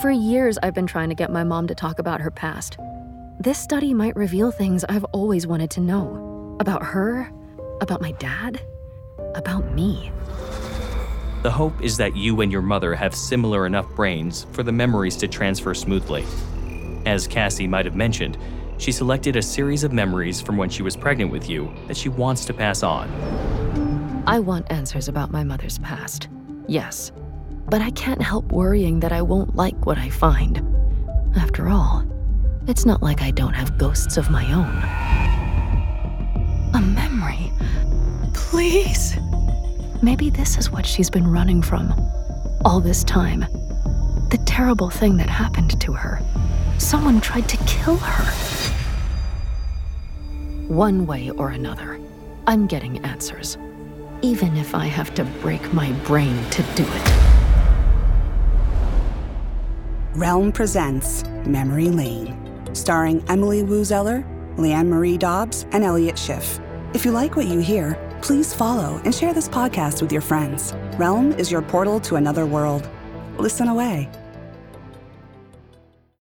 For years, I've been trying to get my mom to talk about her past. This study might reveal things I've always wanted to know about her, about my dad, about me. The hope is that you and your mother have similar enough brains for the memories to transfer smoothly. As Cassie might have mentioned, she selected a series of memories from when she was pregnant with you that she wants to pass on. I want answers about my mother's past, yes. But I can't help worrying that I won't like what I find. After all, it's not like I don't have ghosts of my own. A memory. Please. Maybe this is what she's been running from all this time. The terrible thing that happened to her. Someone tried to kill her. One way or another, I'm getting answers. Even if I have to break my brain to do it. Realm presents Memory Lane, starring Emily Woo Zeller, Leanne Marie Dobbs, and Elliot Schiff. If you like what you hear, please follow and share this podcast with your friends. Realm is your portal to another world. Listen away.